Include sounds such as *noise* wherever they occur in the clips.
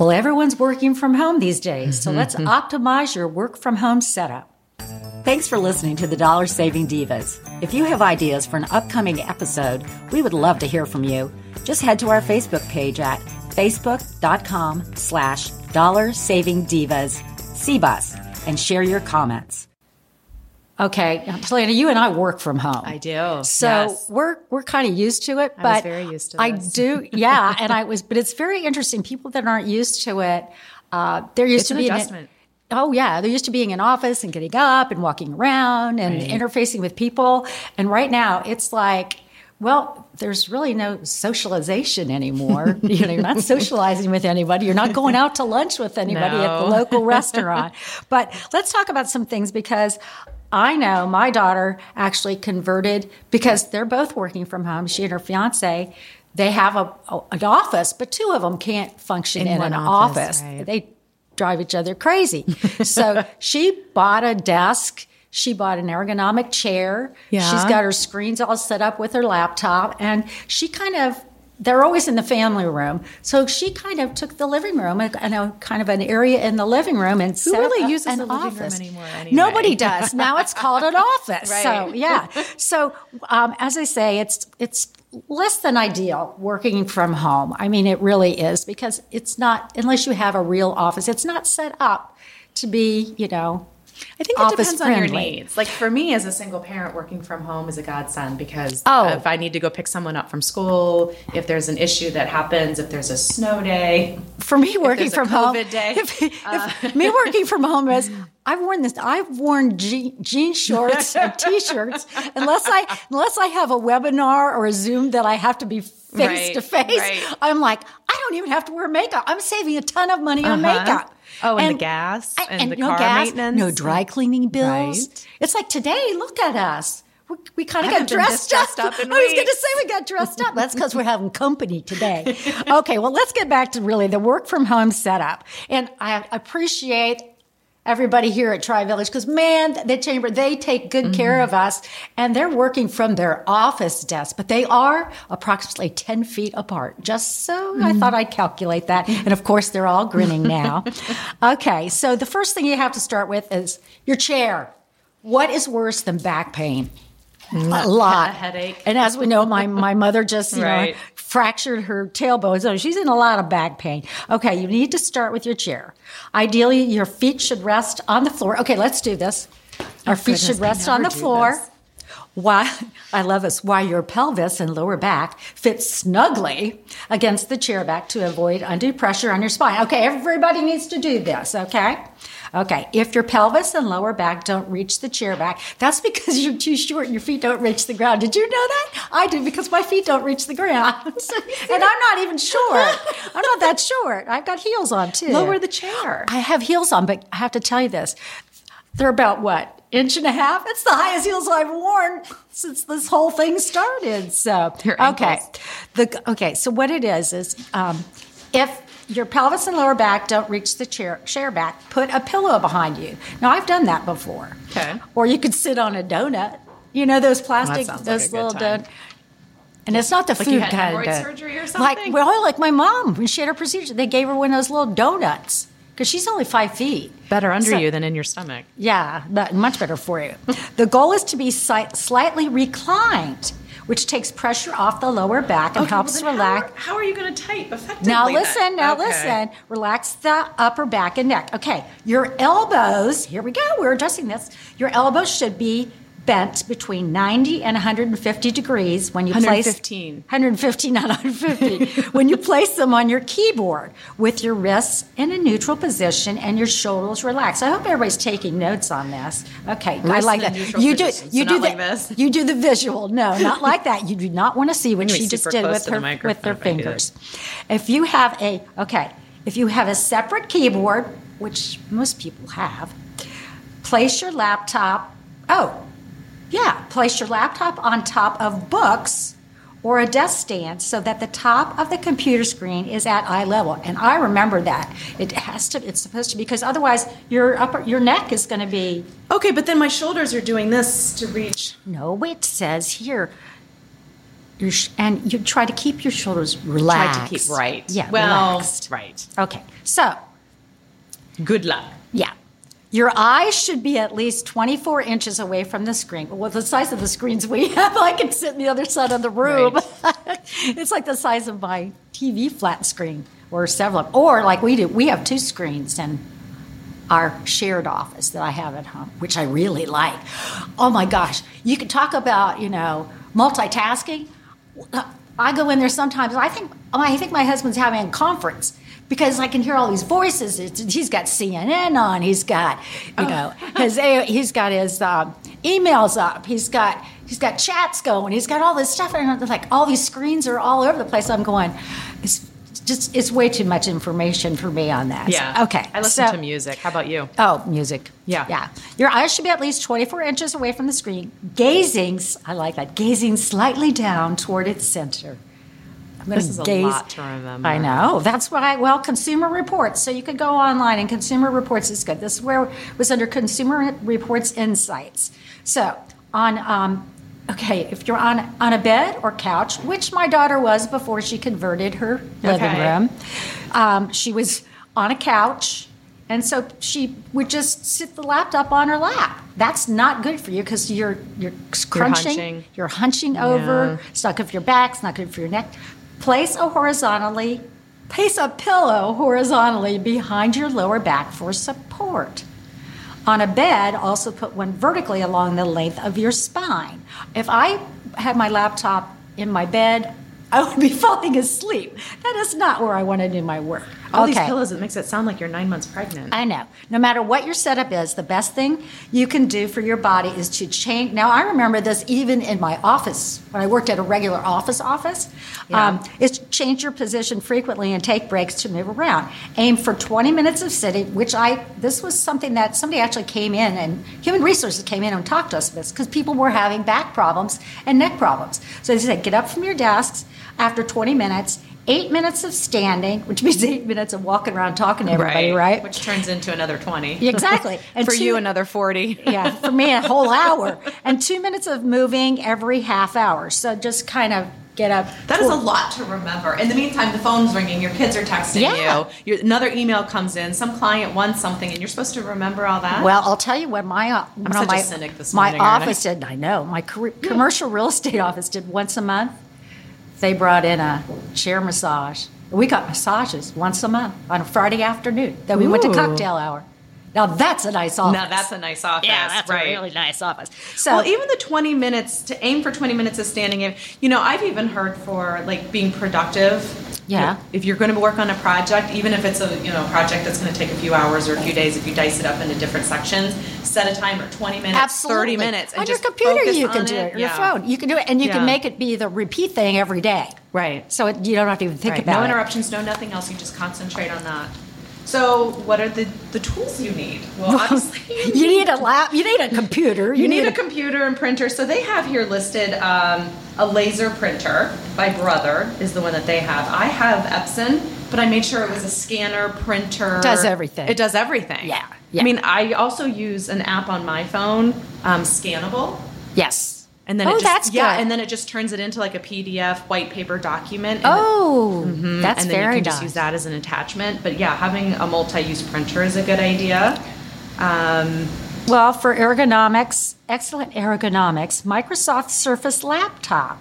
Well, everyone's working from home these days, so mm-hmm, let's mm-hmm. optimize your work from home setup. Thanks for listening to the Dollar Saving Divas. If you have ideas for an upcoming episode, we would love to hear from you. Just head to our Facebook page at facebook.com slash dollar saving divas CBUS and share your comments. Okay, Talana, you and I work from home. I do. So yes. we're we're kind of used to it, I but was very used to I this. do, yeah. *laughs* and I was, but it's very interesting. People that aren't used to it, uh, they're used It's to an being. adjustment. Oh yeah, they're used to being in office and getting up and walking around and Right. interfacing with people. And right now, it's like, well, there's really no socialization anymore. *laughs* you know, you're not socializing with anybody. You're not going out to lunch with anybody at the local *laughs* restaurant. But let's talk about some things because I know my daughter actually converted because they're both working from home. She and her fiance, they have a, a- an office, but two of them can't function in, In an office. office, right. They drive each other crazy. *laughs* so she bought a desk. She bought an ergonomic chair. Yeah. She's got her screens all set up with her laptop, and she kind of. They're always in the family room, so she kind of took the living room and and a kind of an area in the living room and set really up uses an the living room office. anymore anyway? Nobody does now. It's called an *laughs* office. Right. So yeah. *laughs* So um, as I say, it's it's less than ideal working from home. I mean, it really is because it's not unless you have a real office. It's not set up to be, you know. I think it depends on your needs. Like for me, as a single parent, working from home is a godsend because Oh. if I need to go pick someone up from school, if there's an issue that happens, if there's a snow day, For me, working from home, day. Uh. *laughs* if, if me working from home is, I've worn this. I've worn je- jean shorts *laughs* and t-shirts unless I unless I have a webinar or a Zoom that I have to be face Right, to face. right. I'm like, I don't even have to wear makeup. I'm saving a ton of money on Uh-huh. makeup. Oh, and the gas and the no car gas, maintenance. no dry cleaning bills. Right. It's like today. Look at us. We, we kind of got Haven't been this dressed, dressed up in I was going to say we got dressed up. That's because we're having company today. *laughs* Okay, well, let's get back to really the work from home setup. And I appreciate everybody here at Tri Village because, man, the chamber, they take good mm-hmm. care of us and they're working from their office desk, but they are approximately 10 feet apart. Just so I mm-hmm. thought I'd calculate that. And of course, they're all grinning now. *laughs* okay, so the first thing you have to start with is your chair. What is worse than back pain? Mm. A lot. *laughs* A headache. And as we know, my, my mother just, you Right. know, fractured her tailbone. So she's in a lot of back pain. Okay, you need to start with your chair. Ideally, your feet should rest on the floor. Okay, let's do this. Our oh, feet goodness, should rest on the floor. this. Why *laughs* I love this. Why your pelvis and lower back fit snugly against the chair back to avoid undue pressure on your spine. Okay, everybody needs to do this, okay? Okay, if your pelvis and lower back don't reach the chair back, that's *laughs* because you're too short and your feet don't reach the ground. Did you know that? I do because my feet don't reach the ground. *laughs* and I'm not even short. I'm not that short. I've got heels on too. lower the chair. I have heels on, but I have to tell you this. They're about what? Inch and a half? It's the highest heels I've worn since this whole thing started. So okay. The okay, so what it is is um, if your pelvis and lower back don't reach the chair chair back, put a pillow behind you. Now I've done that before. Okay. Or you could sit on a donut. You know those plastic like those good little time. donut. And it's not the Like food kind of surgery or something. Like well, like my mom when she had her procedure, they gave her one of those little donuts because she's only five feet. Better under So- you than in your stomach. Yeah, but much better for you. the goal is to be si- slightly reclined, which takes pressure off the lower back and helps relax. How, are you going to type effectively? Now then? listen, now Okay. listen. Relax the upper back and neck. Okay, your elbows, here we go, we're adjusting this. Your elbows should be bent between 90 and 150 degrees when you place 115. 115 not 150 *laughs* when you place them on your keyboard with your wrists in a neutral position and your shoulders relaxed. I hope everybody's taking notes on this. Okay, I like that. You do position, so you do the, like this. you do the visual. No, not *laughs* like that. You do not want to see what she just did with her with her if I do fingers. If you have a okay, if you have a separate keyboard, which most people have, place your laptop. Oh, yeah, place your laptop on top of books or a desk stand so that the top of the computer screen is at eye level. And I remember that. It has to it's supposed to because otherwise your upper your neck is going to be Okay, but then my shoulders are doing this to reach. no, it says here your sh- and you try to keep your shoulders relaxed. Try to keep right. Yeah, Well, relaxed. right. Okay, so Good luck. yeah. Your eyes should be at least 24 inches away from the screen. Well, the size of the screens we have, I can sit on the other side of the room. *laughs* it's like the size of my TV flat screen, or several. Or like we do, we have two screens in our shared office that I have at home, which I really like. Oh my gosh, you could talk about you know multitasking. I go in there sometimes. I think I think my husband's having a conference because I can hear all these voices. It's, he's got CNN on. He's got you know his he's got his um, emails up. He's got he's got chats going. He's got all this stuff, and I'm like all these screens are all over the place. I'm going, it's just it's way too much information for me on that. Yeah. Okay. I listen so- to music. How about you? Oh, music. Yeah. Yeah. Your eyes should be at least 24 inches away from the screen, gazing, I like that, gazing slightly down toward its center. This is a lot to remember. I know. That's why, well, Consumer Reports. So you could go online, and Consumer Reports is good. This is where it was under Consumer Reports Insights. So on, um, okay, if you're on, on a bed or couch, which my daughter was before she converted her living Okay. room, um, she was on a couch. And so she would just sit the laptop on her lap. That's not good for you because you're you're crunching, hunching. you're hunching over. It's not good for your back. It's not good for your neck. Place a horizontally, place a pillow horizontally behind your lower back for support. On a bed, also put one vertically along the length of your spine. If I had my laptop in my bed, I would be *laughs* falling asleep. That is not where I want to do my work. All okay. these pillows, it makes it sound like you're nine months pregnant. I know. No matter what your setup is, the best thing you can do for your body is to change. Now, I remember this even in my office when I worked at a regular office office. Yeah. Um, is change your position frequently and take breaks to move around. Aim for 20 minutes of sitting, which I this was something that somebody actually came in and human resources came in and talked to us about this because people were having back problems and neck problems. So they said, get up from your desks after 20 minutes. Eight minutes of standing, which means eight minutes of walking around talking to everybody, right? Which turns into another 20. Exactly. *laughs* And For two- you, another 40. *laughs* yeah, for me, a whole hour. And two minutes of moving every half hour. So just kind of get up. That is a lot to remember. In the meantime, the phone's ringing, your kids are texting Yeah. you, your, another email comes in, some client wants something, and you're supposed to remember all that. Well, I'll tell you what my uh, no, such a cynic this my morning, aren't I? office did. I know my career, commercial real estate office did once a month. They brought in a chair massage. We got massages once a month on a Friday afternoon. Then we went to cocktail hour. Now that's a nice office. now that's a nice office. yeah, that's right. a really nice office. So well, even the 20 minutes to aim for 20 minutes of standing. If you know, I've even heard for like being productive. Yeah. If you're going to work on a project, even if it's a you know project that's going to take a few hours or a few days, if you dice it up into different sections, set a timer 20 minutes, Absolutely. 30 minutes, and on your computer you can do it. Yeah. Your phone you can do it, and you Yeah. can make it be the repeat thing every day. Right. So it, you don't have to even think Right. about no it. interruptions, no nothing else. You just concentrate on that. So, what are the, the tools you need? Well, *laughs* obviously, You need a lap. You need a computer. You need a computer and printer. So they have here listed um, a laser printer by Brother is the one that they have. I have Epson, but I made sure it was a scanner printer. It does everything. It does everything. Yeah, yeah. I mean, I also use an app on my phone, um, Scannable. Yes. And then oh, it just, that's yeah, good. and then it just turns it into like a PDF white paper document. oh, it- mhm, that's and then very you can just nice. use that as an attachment. But yeah, having a multi-use printer is a good idea. Um, Well, for ergonomics, excellent ergonomics, Microsoft Surface laptop.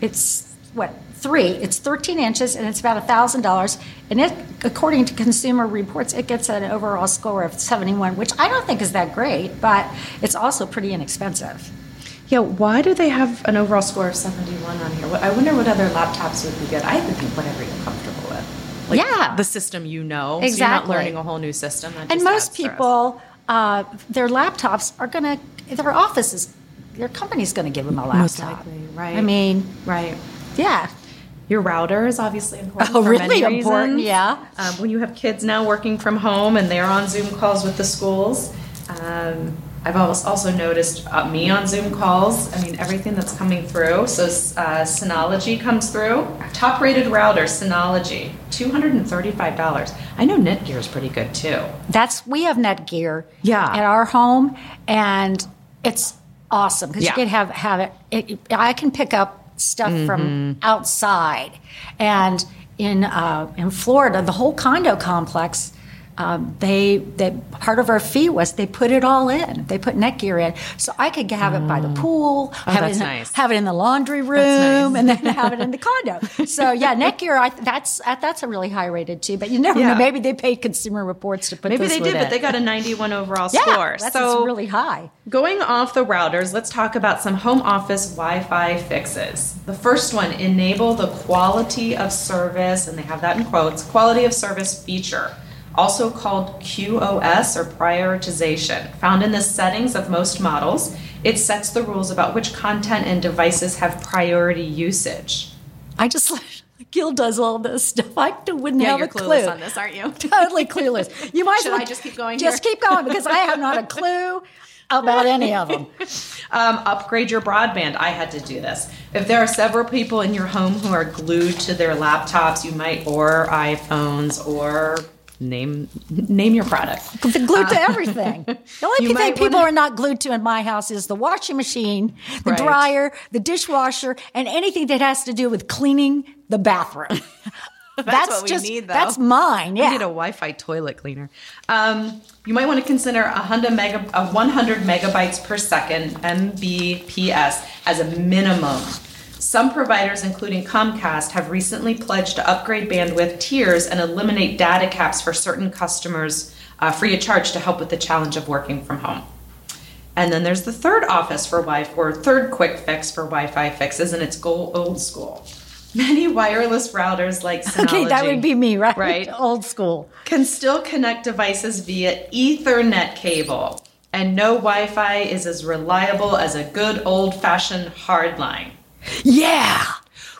It's what three? It's 13 inches and it's about a thousand dollars. And it, according to Consumer Reports, it gets an overall score of 71, which I don't think is that great, but it's also pretty inexpensive. Yeah, why do they have an overall score of 71 on here? I wonder what other laptops would be good. I would think whatever you're comfortable with. Like Yeah. The system you know. So you're Exactly. not learning a whole new system. That And most people, uh, their laptops are going to, their offices, their company's going to give them a laptop. Likely, right. I mean, Right. yeah. Your router is obviously important. Oh, really important, reasons. yeah. Um, when you have kids now working from home and they're on Zoom calls with the schools, um, I've also noticed uh, me on Zoom calls. I mean, everything that's coming through. So, uh, Synology comes through. Top rated router, Synology, $235. I know Netgear is pretty good too. That's we have Netgear Yeah. at our home, and it's awesome because Yeah. you can have have it, it. I can pick up stuff from outside. And in uh, in Florida, the whole condo complex. Um, they they part of our fee was they put it all in. They put Netgear in, so I could have it by the pool, have that's it in, nice. have it in the laundry room, and then have it in the condo. So yeah, *laughs* Netgear, I, that's uh, that's a really high rated too. But you never Yeah. know. Maybe they paid Consumer Reports to put it. Maybe they did, but they got a 91 overall yeah, score. that's so really high. Going off the routers, let's talk about some home office Wi Fi fixes. The first one enable the quality of service, and they have that in quotes quality of service feature, also called QoS or prioritization. Found in the settings of most models, it sets the rules about which content and devices have priority usage. I just *laughs* Gil does all this stuff. I wouldn't have a clue. On this, aren't you? *laughs* totally clueless. You might as Should well I just keep going Just here? keep going because I have not a clue about any of them. *laughs* Um, upgrade your broadband. I had to do this. If there are several people in your home who are glued to their laptops, you might or iPhones or name name your product. They're glued to everything. *laughs* The only thing people wanna- are not glued to in my house is the washing machine, the Right. dryer, the dishwasher, and anything that has to do with cleaning the bathroom. *laughs* that's what we just need, though. that's mine. Yeah. We need a Wi-Fi toilet cleaner. Um, you might want to consider a hundred mega, a 100 megabytes per second (Mbps) as a minimum. Some providers, including Comcast, have recently pledged to upgrade bandwidth tiers and eliminate data caps for certain customers uh, free of charge to help with the challenge of working from home. And then there's the third office for Wi-Fi, or third quick fix for Wi-Fi fixes, and it's go old school. *laughs* Many wireless routers like Synology, *laughs* Okay, that would be me, right? Right. *laughs* Old school. can still connect devices via Ethernet cable, and no Wi-Fi is as reliable as a good old-fashioned hardline. Yeah.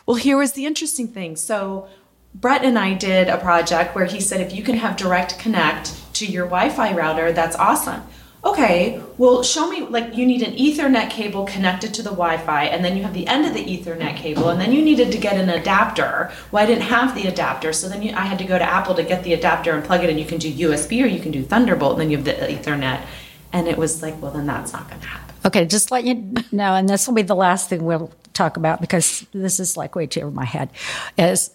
Well, here was the interesting thing. So, Brett and I did a project where he said if you can have direct connect to your Wi Fi router, that's awesome. Okay, well, show me like you need an Ethernet cable connected to the Wi Fi, and then you have the end of the Ethernet cable, and then you needed to get an adapter. Well, I didn't have the adapter, so then you, I had to go to Apple to get the adapter and plug it in. You can do USB or you can do Thunderbolt, and then you have the Ethernet. And it was like, well, then that's not going to happen. Okay, just let you know, and this will be the last thing we'll talk about because this is like way too over my head. Is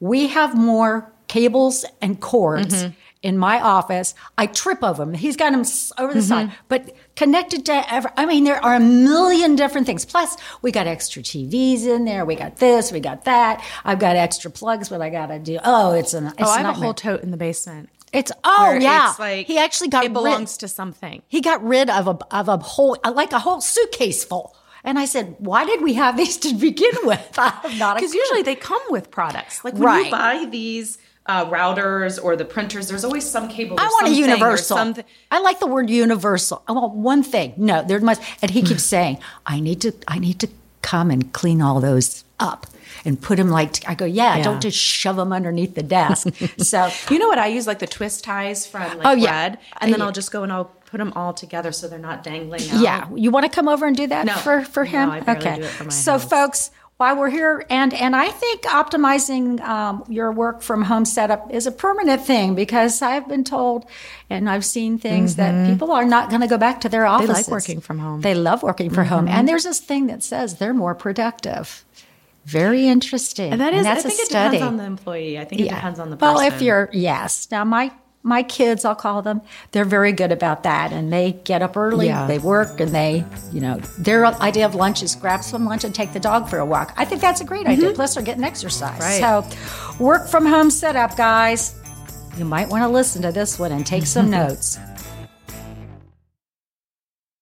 we have more cables and cords mm-hmm. in my office. I trip over them. He's got them over the mm-hmm. side, but connected to every. I mean, there are a million different things. Plus, we got extra TVs in there. We got this. We got that. I've got extra plugs. What I got to do? Oh, it's an. It's Oh, I have a whole tote in the basement. It's oh yeah. it's like he actually got it rid- belongs to something. he got rid of a of a whole like a whole suitcase full. And I said, "Why did we have these to begin with?" *laughs* I have not Because usually they come with products. Like when Right. you buy these uh, routers or the printers, there's always some cable. I want a universal. I like the word universal. I want one thing. No, there must. And he keeps *sighs* saying, "I need to. I need to come and clean all those up and put them like." I go, "Yeah, Yeah. don't just shove them underneath the desk." *laughs* so You know what I use? Like the twist ties from like Oh, yeah. bread, and then. I'll just go and I'll put them all together so they're not dangling out. Yeah, you want to come over and do that No. for for No, him? I okay. do it for my so, house. folks, while we're here, and and I think optimizing um, your work from home setup is a permanent thing because I've been told, and I've seen things that people are not going to go back to their Mm-hmm. like working from home. Mm-hmm. They love working from home, and there's this thing that says they're more productive. Very interesting. And that is, that's I think a it study. depends on the employee. I think it depends on the Well, if you're yes, now my my kids, I'll call them. They're very good about that, and they get up early. Yeah. They work, and they, you know, their idea of lunch is grab some lunch and take the dog for a walk. I think that's a great idea. Mm-hmm. Plus, they're getting exercise. Right. So, work from home setup, guys. You might want to listen to this one and take some *laughs* notes.